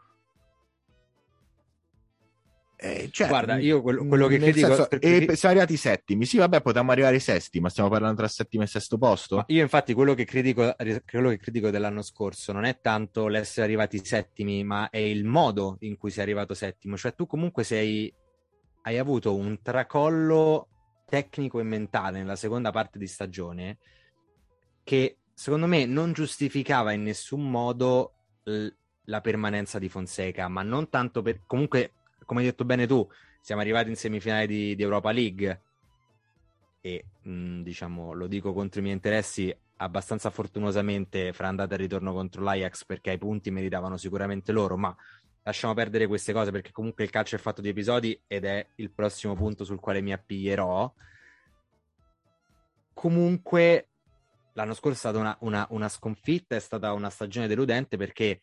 Eh, cioè, Guarda, io quello, quello che critico
senso, perché... e siamo arrivati settimi. Sì, vabbè, potevamo arrivare ai sesti, ma stiamo parlando tra settimo e sesto posto. Ma
io, infatti, quello che, critico, quello che critico dell'anno scorso non è tanto l'essere arrivati settimi, ma è il modo in cui sei arrivato settimo. Cioè, tu comunque sei, hai avuto un tracollo tecnico e mentale nella seconda parte di stagione che secondo me non giustificava in nessun modo l- la permanenza di Fonseca, ma non tanto per... Comunque, come hai detto bene tu, siamo arrivati in semifinale di, di Europa League e mh, diciamo, lo dico contro i miei interessi, abbastanza fortunosamente fra andata e ritorno contro l'Ajax perché ai punti meritavano sicuramente loro, ma lasciamo perdere queste cose perché comunque il calcio è fatto di episodi ed è il prossimo punto sul quale mi appiglierò. Comunque l'anno scorso è stata una, una, una sconfitta, è stata una stagione deludente perché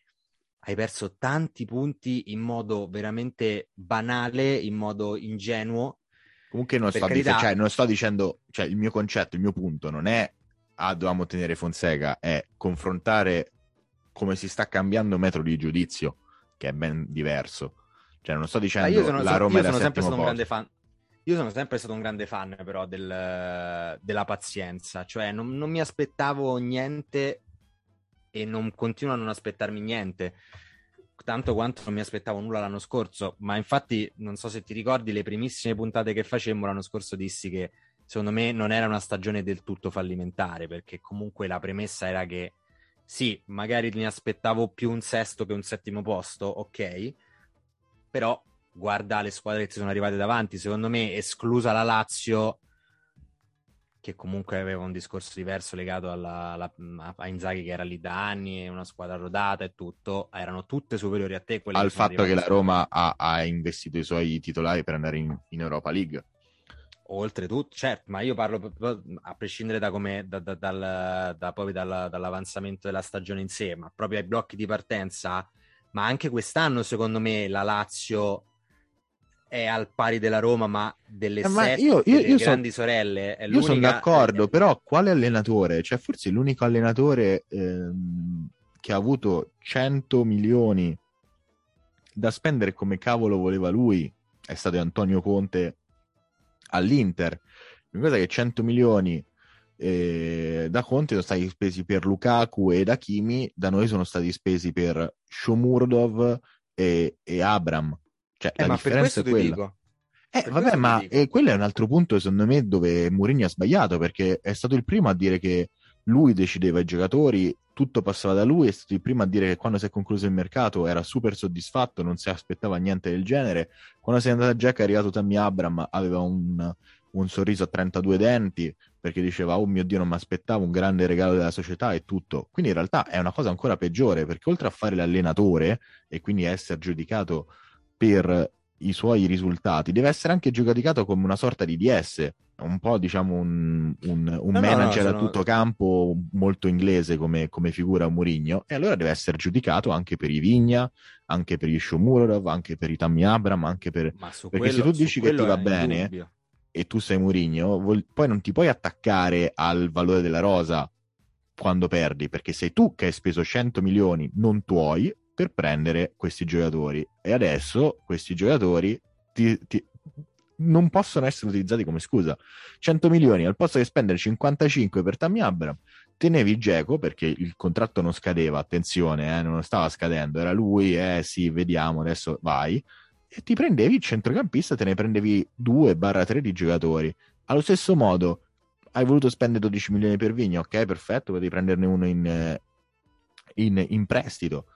hai perso tanti punti in modo veramente banale, in modo ingenuo.
Comunque non, sto, carità... cioè, non sto, dicendo, cioè il mio concetto, il mio punto non è ah, dovevamo ottenere Fonseca, è confrontare come si sta cambiando metro di giudizio, che è ben diverso. Cioè non sto dicendo
sono,
la Roma
io sono sempre stato un grande fan. Io sono sempre stato un grande fan però del, della pazienza, cioè non, non mi aspettavo niente e non continuo a non aspettarmi niente. Tanto quanto non mi aspettavo nulla l'anno scorso, ma infatti non so se ti ricordi le primissime puntate che facemmo l'anno scorso dissi che secondo me non era una stagione del tutto fallimentare, perché comunque la premessa era che sì, magari mi aspettavo più un sesto che un settimo posto, ok, però guarda le squadre che ti sono arrivate davanti, secondo me esclusa la Lazio che comunque aveva un discorso diverso legato alla, alla, a Inzaghi che era lì da anni, una squadra rodata e tutto, erano tutte superiori a te.
Al fatto che la Roma ha, ha, investito i suoi titolari per andare in, in Europa League.
Oltretutto, certo, ma io parlo a prescindere da come, da, da, dal, da poi dal, dall'avanzamento della stagione in sé, ma proprio ai blocchi di partenza, ma anche quest'anno secondo me la Lazio è al pari della Roma, ma delle eh, ma sette io, io, io grandi so, sorelle.
io sono d'accordo, però quale allenatore? Cioè, forse l'unico allenatore ehm, che ha avuto 100 milioni da spendere come cavolo voleva lui è stato Antonio Conte all'Inter. Una cosa che 100 milioni eh, da Conte sono stati spesi per Lukaku ed Hakimi, da noi sono stati spesi per Shomurdov e, e Abram cioè,
eh,
la
ma per questo
è quella.
dico.
Eh, vabbè, ma eh, quello è un altro punto, secondo me, dove Mourinho ha sbagliato, perché è stato il primo a dire che lui decideva i giocatori, tutto passava da lui, è stato il primo a dire che quando si è concluso il mercato era super soddisfatto, non si aspettava niente del genere. Quando si è andato a Jack è arrivato Tammy Abram, aveva un, un sorriso a 32 denti, perché diceva, oh mio Dio, non mi aspettavo un grande regalo della società e tutto. Quindi in realtà è una cosa ancora peggiore, perché oltre a fare l'allenatore e quindi essere giudicato per i suoi risultati, deve essere anche giudicato come una sorta di DS, un po' diciamo un, un, un no, manager no, no, a tutto campo molto inglese come, come figura Murigno, e allora deve essere giudicato anche per i Vigna, anche per gli Shomurov, anche per i Tammy Abram, anche per... Perché quello, se tu dici che ti va bene indubbio. e tu sei Murigno, vol... poi non ti puoi attaccare al valore della rosa quando perdi, perché sei tu che hai speso 100 milioni non tuoi per prendere questi giocatori. E adesso questi giocatori ti, ti, non possono essere utilizzati come scusa. 100 milioni al posto che spendere 55 per Tammy Abram, tenevi Geco perché il contratto non scadeva, attenzione, eh, non stava scadendo, era lui, eh sì, vediamo, adesso vai. E ti prendevi il centrocampista, te ne prendevi 2-3 di giocatori. Allo stesso modo, hai voluto spendere 12 milioni per Vigno, ok, perfetto, potevi prenderne uno in, eh, in, in prestito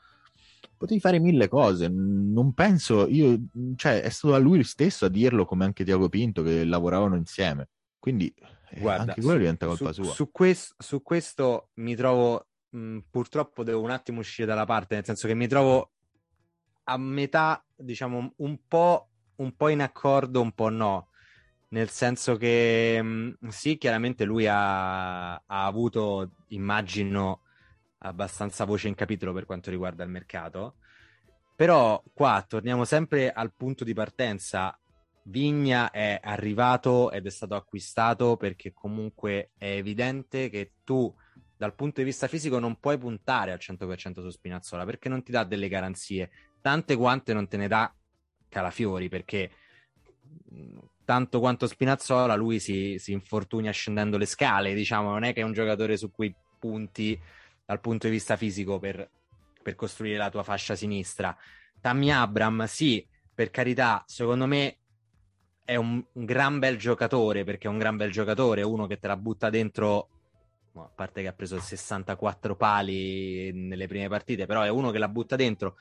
potevi fare mille cose. Non penso, io, cioè, è stato a lui stesso a dirlo, come anche Tiago Pinto, che lavoravano insieme. Quindi eh, Guarda, anche quello su, diventa colpa
su,
sua.
Su, quest, su, questo mi trovo, mh, purtroppo devo un attimo uscire dalla parte, nel senso che mi trovo a metà, diciamo, un po', un po in accordo, un po' no. Nel senso che mh, sì, chiaramente lui ha, ha avuto, immagino, abbastanza voce in capitolo per quanto riguarda il mercato. Però qua torniamo sempre al punto di partenza. Vigna è arrivato ed è stato acquistato perché comunque è evidente che tu dal punto di vista fisico non puoi puntare al 100% su Spinazzola perché non ti dà delle garanzie, tante quante non te ne dà Calafiori perché tanto quanto Spinazzola lui si, si infortuna scendendo le scale, diciamo, non è che è un giocatore su cui punti dal punto di vista fisico per, per costruire la tua fascia sinistra. Tammy Abram, sì, per carità, secondo me è un, un, gran bel giocatore perché è un gran bel giocatore, uno che te la butta dentro a parte che ha preso 64 pali nelle prime partite, però è uno che la butta dentro,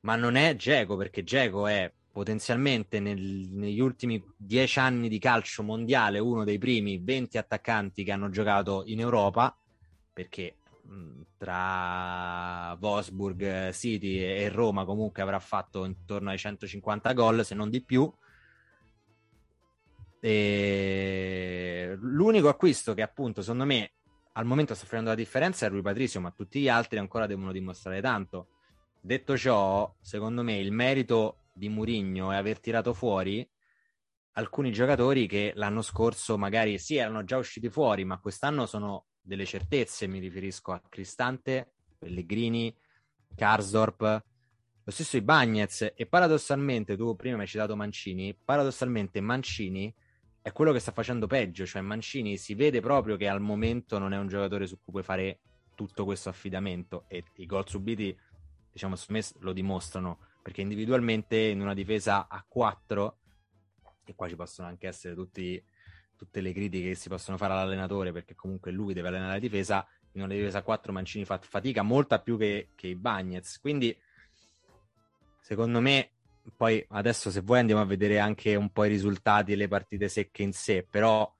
ma non è Geco perché Geco è potenzialmente nel, negli ultimi dieci anni di calcio mondiale uno dei primi 20 attaccanti che hanno giocato in Europa, perché tra Wolfsburg City e Roma comunque avrà fatto intorno ai 150 gol, se non di più. E... L'unico acquisto che appunto secondo me al momento sta facendo la differenza è Rui Patricio, ma tutti gli altri ancora devono dimostrare tanto. Detto ciò, secondo me il merito di Murigno è aver tirato fuori alcuni giocatori che l'anno scorso magari sì erano già usciti fuori, ma quest'anno sono delle certezze, mi riferisco a Cristante, Pellegrini, Karsdorp, lo stesso Ibagnez e paradossalmente, tu prima mi hai citato Mancini, paradossalmente Mancini è quello che sta facendo peggio, cioè Mancini si vede proprio che al momento non è un giocatore su cui puoi fare tutto questo affidamento e i gol subiti, diciamo, su me lo dimostrano, perché individualmente in una difesa a 4 e qua ci possono anche essere tutti tutte le critiche che si possono fare all'allenatore perché comunque lui deve allenare la difesa in una difesa a 4 Mancini fa fatica molta più che, che i Bagnets. Quindi secondo me poi adesso se vuoi andiamo a vedere anche un po' i risultati e le partite secche in sé però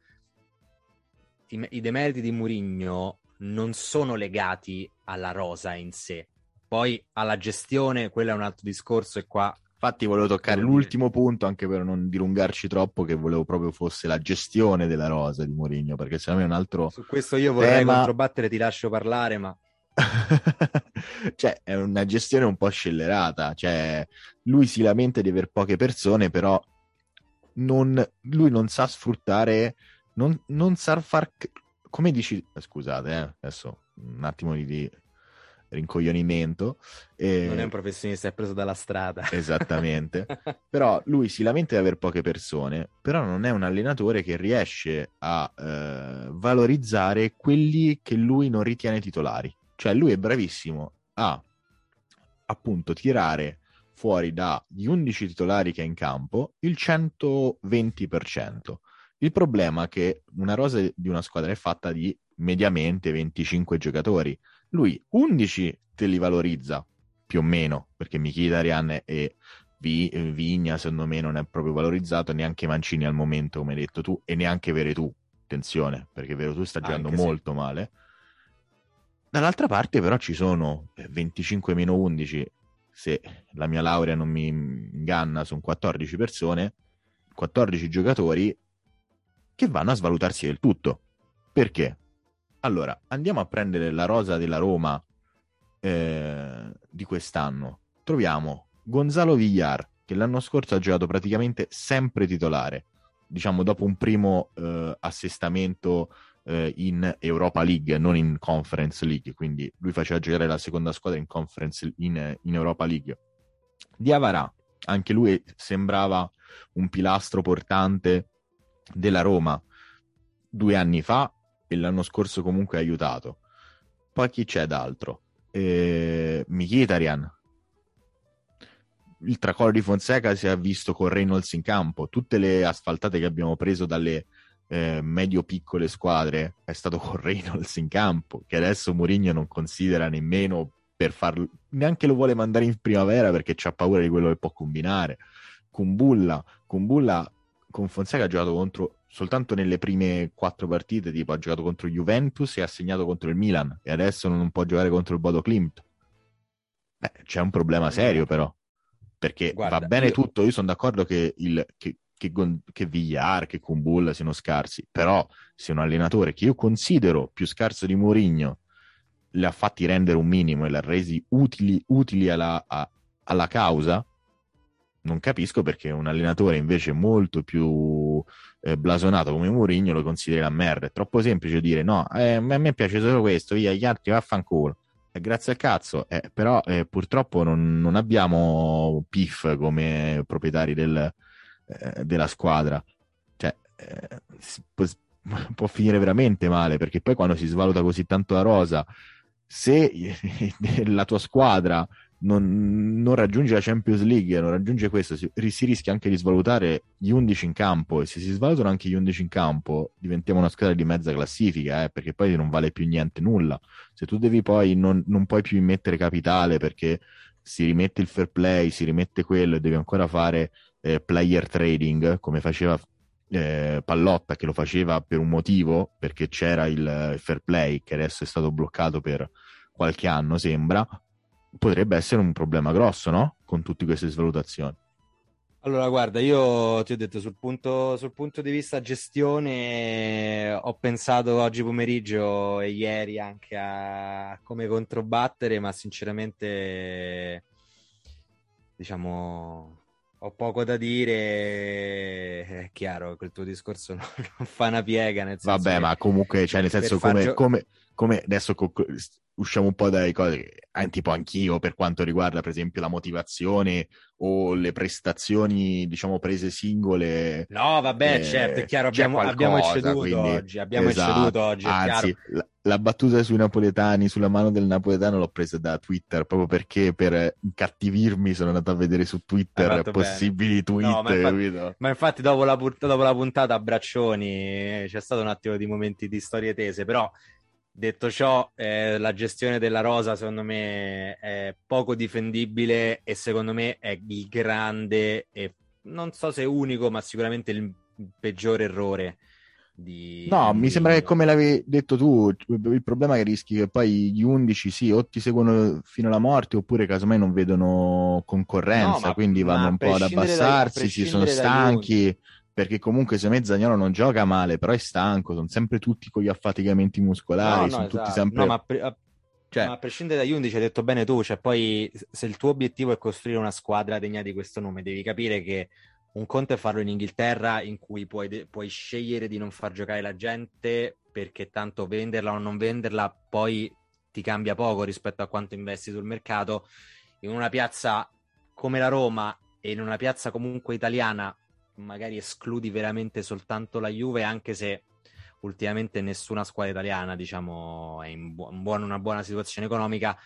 i, i demeriti di Murigno non sono legati alla rosa in sé. Poi alla gestione quello è un altro discorso e qua
Infatti volevo toccare l'ultimo punto, anche per non dilungarci troppo, che volevo proprio fosse la gestione della rosa di Mourinho, perché secondo me è un altro
Su questo io vorrei tema... controbattere, ti lascio parlare, ma... (laughs)
cioè, è una gestione un po' scellerata. Cioè, lui si lamenta di aver poche persone, però non... lui non sa sfruttare, non, non sa far... Come dici... Scusate, eh, adesso un attimo di rincoglionimento.
E... Non è un professionista, è preso dalla strada. (laughs)
Esattamente. (laughs) però lui si lamenta di avere poche persone, però non è un allenatore che riesce a eh, valorizzare quelli che lui non ritiene titolari. Cioè lui è bravissimo a appunto tirare fuori dagli 11 titolari che ha in campo il 120%. Il problema è che una rosa di una squadra è fatta di mediamente 25 giocatori lui 11 te li valorizza più o meno, perché Mkhitaryan e Vigna secondo me non è proprio valorizzato, neanche Mancini al momento come hai detto tu, e neanche Veretù, attenzione, perché Veretù sta giocando anche molto sì. male. Dall'altra parte però ci sono 25-11, eh, se la mia laurea non mi inganna, sono 14 persone, 14 giocatori che vanno a svalutarsi del tutto. Perché? Allora, andiamo a prendere la rosa della Roma eh, di quest'anno. Troviamo Gonzalo Villar, che l'anno scorso ha giocato praticamente sempre titolare. Diciamo, dopo un primo eh, assestamento eh, in Europa League, non in Conference League, quindi lui faceva giocare la seconda squadra in in, in Europa League. Diavara, anche lui sembrava un pilastro portante della Roma. Due anni fa e l'anno scorso comunque ha aiutato. Poi chi c'è d'altro? Eh, Mkhitaryan. Il tracollo di Fonseca si è visto con Reynolds in campo. Tutte le asfaltate che abbiamo preso dalle eh, medio-piccole squadre è stato con Reynolds in campo, che adesso Mourinho non considera nemmeno per farlo, neanche lo vuole mandare in primavera perché ha paura di quello che può combinare. Kumbulla, Kumbulla con Fonseca ha giocato contro soltanto nelle prime quattro partite, tipo ha giocato contro Juventus e ha segnato contro il Milan e adesso non può giocare contro il Bodo Klimt. Beh, c'è un problema serio però, perché Guarda, va bene io... tutto, io sono d'accordo che, il, che, che, che Villar, che Kumbulla siano scarsi, però se un allenatore che io considero più scarso di Mourinho li ha fatti rendere un minimo e li ha resi utili, utili alla, a, alla causa, non capisco perché un allenatore invece molto più eh, blasonato come Mourinho lo consideri la merda. È troppo semplice dire no, eh, a me piace solo questo, via, gli altri vaffanculo. Eh, grazie al cazzo, eh, però eh, purtroppo non, non, abbiamo PIF come proprietari del, eh, della squadra. Cioè, eh, può, (laughs) può finire veramente male perché poi quando si svaluta così tanto la rosa, se (laughs) la tua squadra non, non, raggiunge la Champions League, non raggiunge questo, si, si, rischia anche di svalutare gli 11 in campo e se si svalutano anche gli 11 in campo diventiamo una squadra di mezza classifica, eh, perché poi non vale più niente nulla. Se tu devi poi, non, non puoi più immettere capitale perché si rimette il fair play, si rimette quello e devi ancora fare eh, player trading come faceva eh, Pallotta che lo faceva per un motivo, perché c'era il fair play che adesso è stato bloccato per qualche anno, sembra, potrebbe essere un problema grosso, no? Con tutte queste svalutazioni.
Allora, guarda, io ti ho detto sul punto, sul punto di vista gestione, ho pensato oggi pomeriggio e ieri anche a come controbattere, ma sinceramente, diciamo, ho poco da dire. È chiaro che il tuo discorso non, (laughs) non fa una piega. Nel
senso Vabbè, ma comunque, cioè, nel senso, come, gio- come, come adesso co- usciamo un po' dai cose, eh, tipo anch'io per quanto riguarda per esempio la motivazione o le prestazioni diciamo prese singole.
No, vabbè, eh, certo, è chiaro, abbiamo, qualcosa, abbiamo ecceduto quindi, oggi, abbiamo esatto, ecceduto oggi,
Anzi, la, la, battuta sui napoletani, sulla mano del napoletano l'ho presa da Twitter proprio perché per incattivirmi sono andato a vedere su Twitter possibili bene. tweet, no,
ma, infatti, ma infatti dopo la, dopo la puntata a braccioni c'è stato un attimo di momenti di storie tese, però Detto ciò, eh, la gestione della rosa secondo me è poco difendibile e secondo me è il grande e non so se unico, ma sicuramente il peggiore errore. Di...
No, mi sembra che come l'avevi detto tu, il problema è che rischi che poi gli 11 sì, o ti seguono fino alla morte oppure casomai non vedono concorrenza, no, ma, quindi vanno un po' ad abbassarsi, da, si sono stanchi perché comunque se me Zagnolo non gioca male, però è stanco, sono sempre tutti con gli affaticamenti muscolari, no, no, sono esatto. tutti sempre...
No, ma, pre- a... Cioè... ma a prescindere dagli 11 hai detto bene tu, cioè poi se il tuo obiettivo è costruire una squadra degna di questo nome, devi capire che un conto è farlo in Inghilterra in cui puoi, de- puoi scegliere di non far giocare la gente perché tanto venderla o non venderla poi ti cambia poco rispetto a quanto investi sul mercato. In una piazza come la Roma e in una piazza comunque italiana magari escludi veramente soltanto la Juve, anche se ultimamente nessuna squadra italiana, diciamo, è in bu- buon, una buona situazione economica.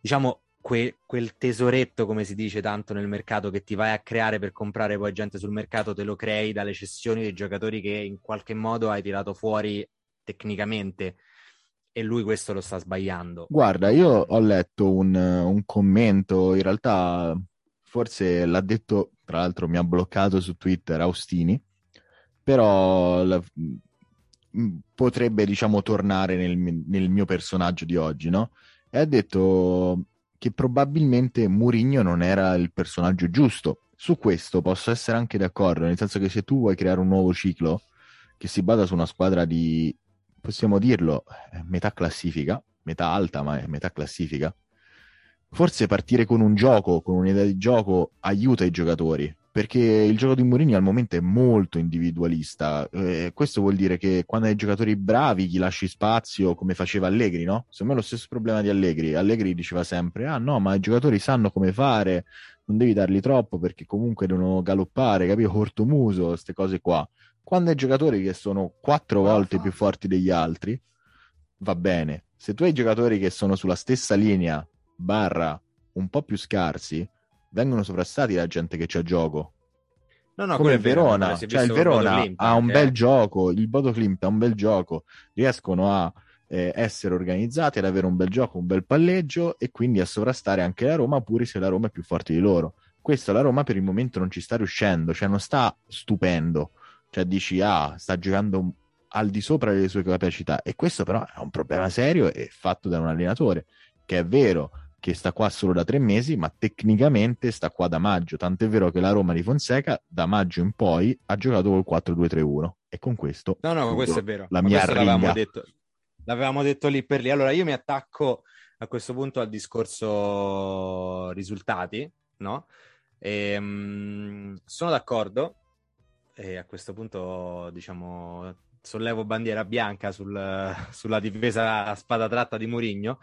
Diciamo, que- quel tesoretto, come si dice tanto nel mercato, che ti vai a creare per comprare poi gente sul mercato, te lo crei dalle cessioni dei giocatori che in qualche modo hai tirato fuori tecnicamente. E lui questo lo sta sbagliando.
Guarda, io ho letto un, un commento, in realtà forse l'ha detto, tra l'altro mi ha bloccato su Twitter Austini, però la, mm, potrebbe diciamo tornare nel, nel, mio personaggio di oggi, no? E ha detto che probabilmente Murigno non era il personaggio giusto. Su questo posso essere anche d'accordo, nel senso che se tu vuoi creare un nuovo ciclo che si basa su una squadra di, possiamo dirlo, eh, metà classifica, metà alta ma è metà classifica, forse partire con un gioco, con un'idea di gioco, aiuta i giocatori. Perché il gioco di Mourinho al momento è molto individualista. Eh, questo vuol dire che quando hai giocatori bravi gli lasci spazio, come faceva Allegri, no? Secondo me è lo stesso problema di Allegri. Allegri diceva sempre: Ah, no, ma i giocatori sanno come fare, non devi darli troppo perché comunque devono galoppare, capito? Cortomuso, queste cose qua. Quando hai giocatori che sono quattro volte più forti degli altri, va bene. Se tu hai giocatori che sono sulla stessa linea barra un po' più scarsi vengono sovrastati da gente che c'è a gioco. No, no, come il Verona, cioè il Verona Klimt, ha un bel gioco, il Bodo Klimt ha un bel gioco, riescono a eh, essere organizzati, ad avere un bel gioco, un bel palleggio e quindi a sovrastare anche la Roma, pure se la Roma è più forte di loro. Questo la Roma per il momento non ci sta riuscendo, cioè non sta stupendo, cioè dici ah, sta giocando al di sopra delle sue capacità e questo però è un problema serio e fatto da un allenatore che è vero che sta qua solo da tre mesi, ma tecnicamente sta qua da maggio. Tant'è vero che la Roma di Fonseca da maggio in poi ha giocato col 4-2-3-1 e con questo...
No, no, questo è vero.
La mia l'avevamo
detto, l'avevamo detto lì per lì. Allora io mi attacco a questo punto al discorso risultati, no? E, um, sono d'accordo e a questo punto, diciamo, sollevo bandiera bianca sul, sulla difesa a spada tratta di Mourinho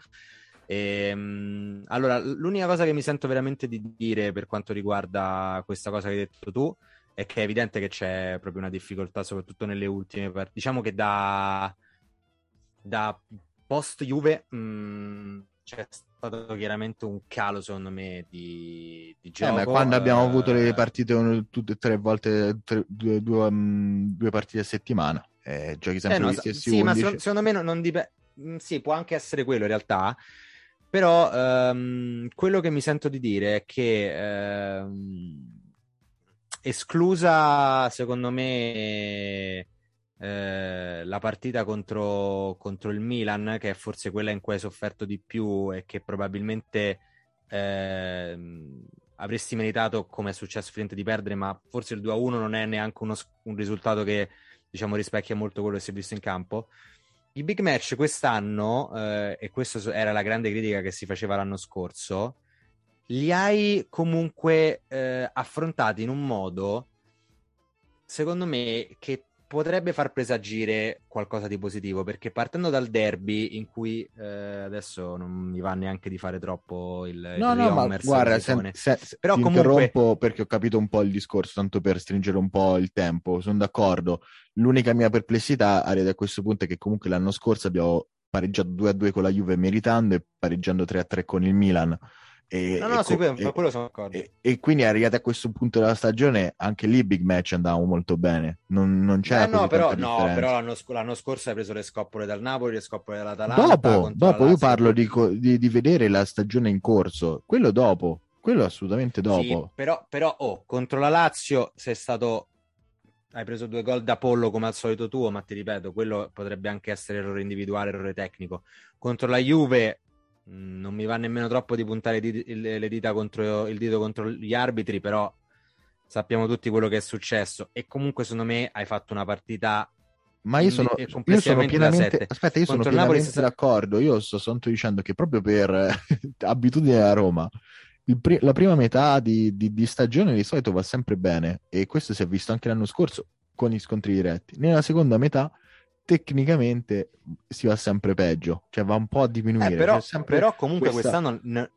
e, um, allora, l'unica cosa che mi sento veramente di dire per quanto riguarda questa cosa che hai detto tu è che è evidente che c'è proprio una difficoltà, soprattutto nelle ultime partite. Diciamo che da, da post Juve, mh, c'è stato chiaramente un calo, secondo me, di, di gioco.
Eh, quando abbiamo avuto le partite tutte e tre volte, tre, due, due, um, due, partite a settimana, eh, giochi sempre eh no, gli stessi
Sì,
11.
ma secondo me non, non dipende... Mm, sì, può anche essere quello in realtà, però um, quello che mi sento di dire è che um, esclusa, secondo me eh, la partita contro, contro, il Milan, che è forse quella in cui hai sofferto di più e che probabilmente eh, avresti meritato, come è successo finalmente, di perdere, ma forse il 2-1 non è neanche uno, un risultato che diciamo rispecchia molto quello che si è visto in campo. I big match quest'anno, eh, e questa era la grande critica che si faceva l'anno scorso, li hai comunque eh, affrontati in un modo, secondo me, che potrebbe far presagire qualcosa di positivo perché partendo dal derby in cui eh, adesso non mi va neanche di fare troppo il
no il no ma guarda se, se, però ti comunque interrompo perché ho capito un po' il discorso tanto per stringere un po' il tempo. Sono d'accordo. L'unica mia perplessità Ariad a questo punto è che comunque l'anno scorso abbiamo pareggiato 2-2 con la Juve meritando e pareggiando 3-3 con il Milan
e, no, no, e, quello, e, quello sono d'accordo.
E, e, quindi arrivati a questo punto della stagione, anche lì big match andavano molto bene. Non, non c'era
eh, no, però, no, però l'anno, l'anno, scorso hai preso le scoppole dal Napoli, le scoppole dall'Atalanta.
Dopo, dopo io parlo di, di, di, vedere la stagione in corso. Quello dopo, quello assolutamente dopo. Sì,
però, però oh, contro la Lazio sei stato hai preso due gol da pollo come al solito tuo, ma ti ripeto, quello potrebbe anche essere errore individuale, errore tecnico. Contro la Juve non mi va nemmeno troppo di puntare le dita contro il dito contro gli arbitri, però sappiamo tutti quello che è successo. E comunque, secondo me, hai fatto una partita.
Ma io sono, io sono pienamente, aspetta, io sono pienamente Napoli... d'accordo. Io sto, sto dicendo che proprio per (laughs) abitudine a Roma, pri- la prima metà di, di, di stagione di solito va sempre bene, e questo si è visto anche l'anno scorso con gli scontri diretti. Nella seconda metà tecnicamente si va sempre peggio, cioè va un po' a diminuire.
Eh, però, però, comunque questa... quest'anno n-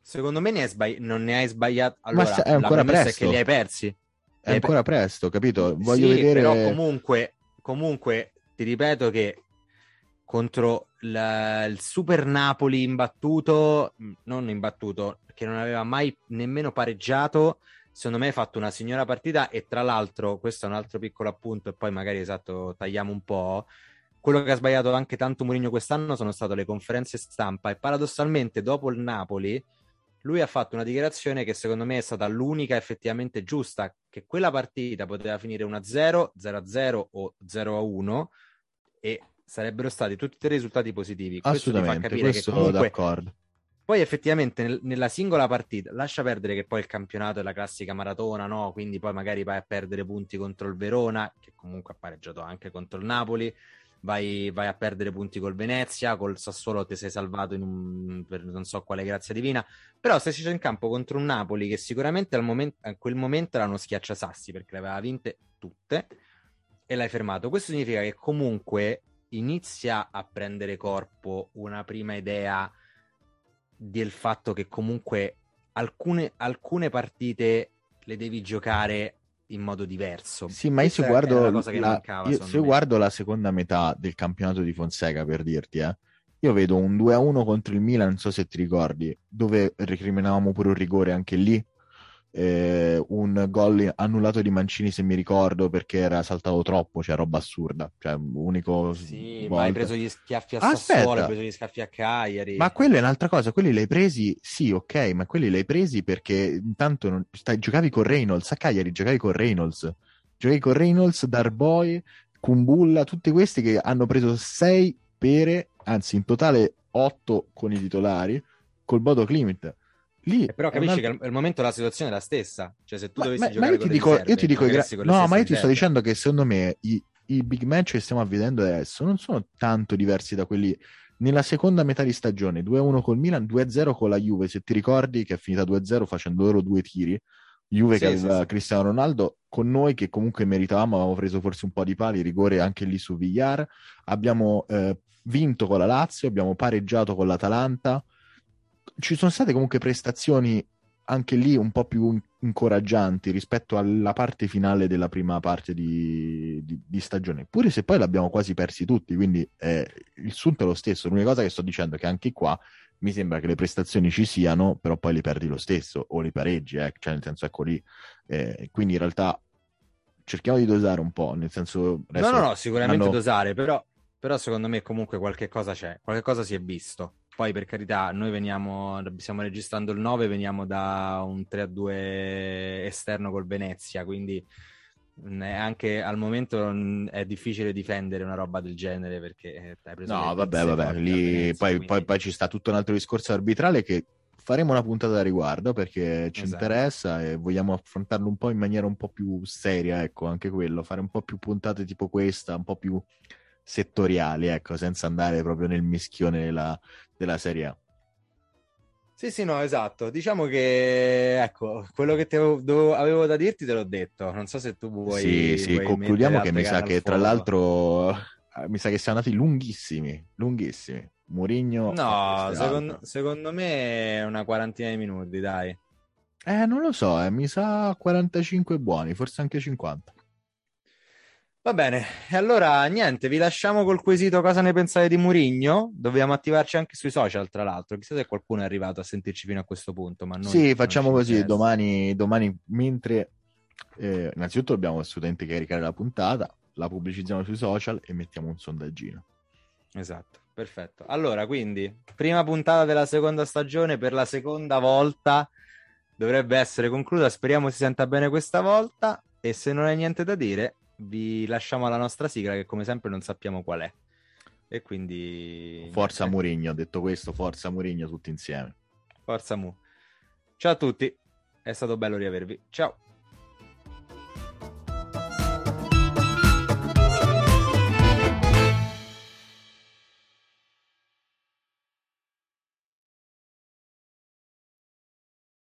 secondo me ne, sbagli- non ne hai sbagliato. Allora,
Ma è ancora presto.
è che li hai persi.
È ancora
per...
presto, capito? Voglio
sì,
vedere...
Però comunque, comunque ti ripeto che contro la, il Super Napoli imbattuto, non imbattuto, perché non aveva mai nemmeno pareggiato, secondo me hai fatto una signora partita e tra l'altro, questo è un altro piccolo appunto e poi magari esatto tagliamo un po', quello che ha sbagliato anche tanto Mourinho quest'anno sono state le conferenze stampa e paradossalmente dopo il Napoli lui ha fatto una dichiarazione che secondo me è stata l'unica effettivamente giusta, che quella partita poteva finire 1-0, 0-0 o 0-1 e sarebbero stati tutti i risultati positivi.
Assolutamente, questo, questo comunque, d'accordo
poi effettivamente nel, nella singola partita, lascia perdere che poi il campionato è la classica maratona, no? Quindi poi magari vai a perdere punti contro il Verona, che comunque ha pareggiato anche contro il Napoli, vai, vai a perdere punti col Venezia, col Sassuolo ti sei salvato un, per non so quale grazia divina, però sei sceso in campo contro un Napoli che sicuramente al momento, a quel momento era uno schiacciasassi perché le aveva vinte tutte e l'hai fermato. Questo significa che comunque inizia a prendere corpo una prima idea del fatto che comunque alcune, alcune partite le devi giocare in modo diverso.
Sì, ma io se, guardo la, mancava, io, se guardo la seconda metà del campionato di Fonseca, per dirti, eh, io vedo un 2-1 contro il Milan, non so se ti ricordi, dove recriminavamo pure un rigore anche lì, eh, un gol annullato di Mancini se mi ricordo perché era saltato troppo, cioè roba assurda, cioè unico
Sì, volta. ma hai preso gli schiaffi a Sassuolo, hai preso gli schiaffi a Cagliari.
Ma quella è un'altra cosa, quelli l'hai presi, sì, ok, ma quelli l'hai presi perché intanto non... Stai, giocavi con Reynolds, a Cagliari giocavi con Reynolds, giocavi con Reynolds, Darboy, Kumbulla, tutti questi che hanno preso 6 pere, anzi in totale 8 con i titolari, col Bodo Klimt
Lì però capisci una... che al momento la situazione è la stessa. Cioè, se tu
ma,
dovessi
ma,
giocare
ma io ti dico, riserve, io ti dico gra... no, ma io ti sto dicendo che secondo me i, i big match che stiamo vedendo adesso non sono tanto diversi da quelli nella seconda metà di stagione 2-1 col Milan, 2-0 con la Juve. Se ti ricordi che è finita 2-0 facendo loro due tiri, Juve sì, che aveva sì, sì. Cristiano Ronaldo, con noi che comunque meritavamo, avevamo preso forse un po' di pali, rigore anche lì su Villar. Abbiamo eh, vinto con la Lazio, abbiamo pareggiato con l'Atalanta ci sono state comunque prestazioni anche lì un po' più incoraggianti rispetto alla parte finale della prima parte di, di, di stagione, pure se poi l'abbiamo quasi persi tutti, quindi eh, il sunto è lo stesso. L'unica cosa che sto dicendo è che anche qua mi sembra che le prestazioni ci siano, però poi li perdi lo stesso, o li pareggi, eh? cioè nel senso ecco lì. Eh, quindi in realtà cerchiamo di dosare un po', nel senso...
No, no, no, sicuramente hanno... dosare, però, però secondo me comunque qualche cosa c'è, qualche cosa si è visto. Poi per carità, noi veniamo, stiamo registrando il 9, veniamo da un 3-2 esterno col Venezia, quindi anche al momento è difficile difendere una roba del genere perché eh,
hai preso no vabbè vabbè lì Venezia, poi, quindi... poi, poi, ci sta tutto un altro discorso arbitrale che faremo una puntata da riguardo perché ci esatto. interessa e vogliamo affrontarlo un po' in maniera un po' più seria ecco anche quello fare un po' più puntate tipo questa un po' più settoriali ecco senza andare proprio nel mischione della, della Serie A.
Sì, sì, no, esatto. Diciamo che, ecco, quello che avevo, dovevo, avevo, da dirti te l'ho detto. Non so se tu vuoi...
Sì, sì, vuoi concludiamo che mi sa che, tra l'altro, eh, mi sa che siamo andati lunghissimi, lunghissimi. Murigno...
No, secondo, secondo, me una quarantina di minuti, dai.
Eh, non lo so, eh, mi sa 45 buoni, forse anche 50.
Va bene, e allora niente, vi lasciamo col quesito cosa ne pensate di Murigno. Dobbiamo attivarci anche sui social, tra l'altro. Chissà se qualcuno è arrivato a sentirci fino a questo punto. Ma noi
sì, facciamo così. Domani, domani, mentre eh, innanzitutto dobbiamo assolutamente caricare la puntata, la pubblicizziamo sui social e mettiamo un sondaggino.
Esatto, perfetto. Allora, quindi, prima puntata della seconda stagione per la seconda volta dovrebbe essere conclusa. Speriamo si senta bene questa volta. E se non hai niente da dire, vi lasciamo alla nostra sigla che come sempre non sappiamo qual è. E quindi...
Forza. Murigno, detto questo, forza Murigno tutti insieme.
Forza Mu. Ciao a tutti, è stato bello riavervi. Ciao.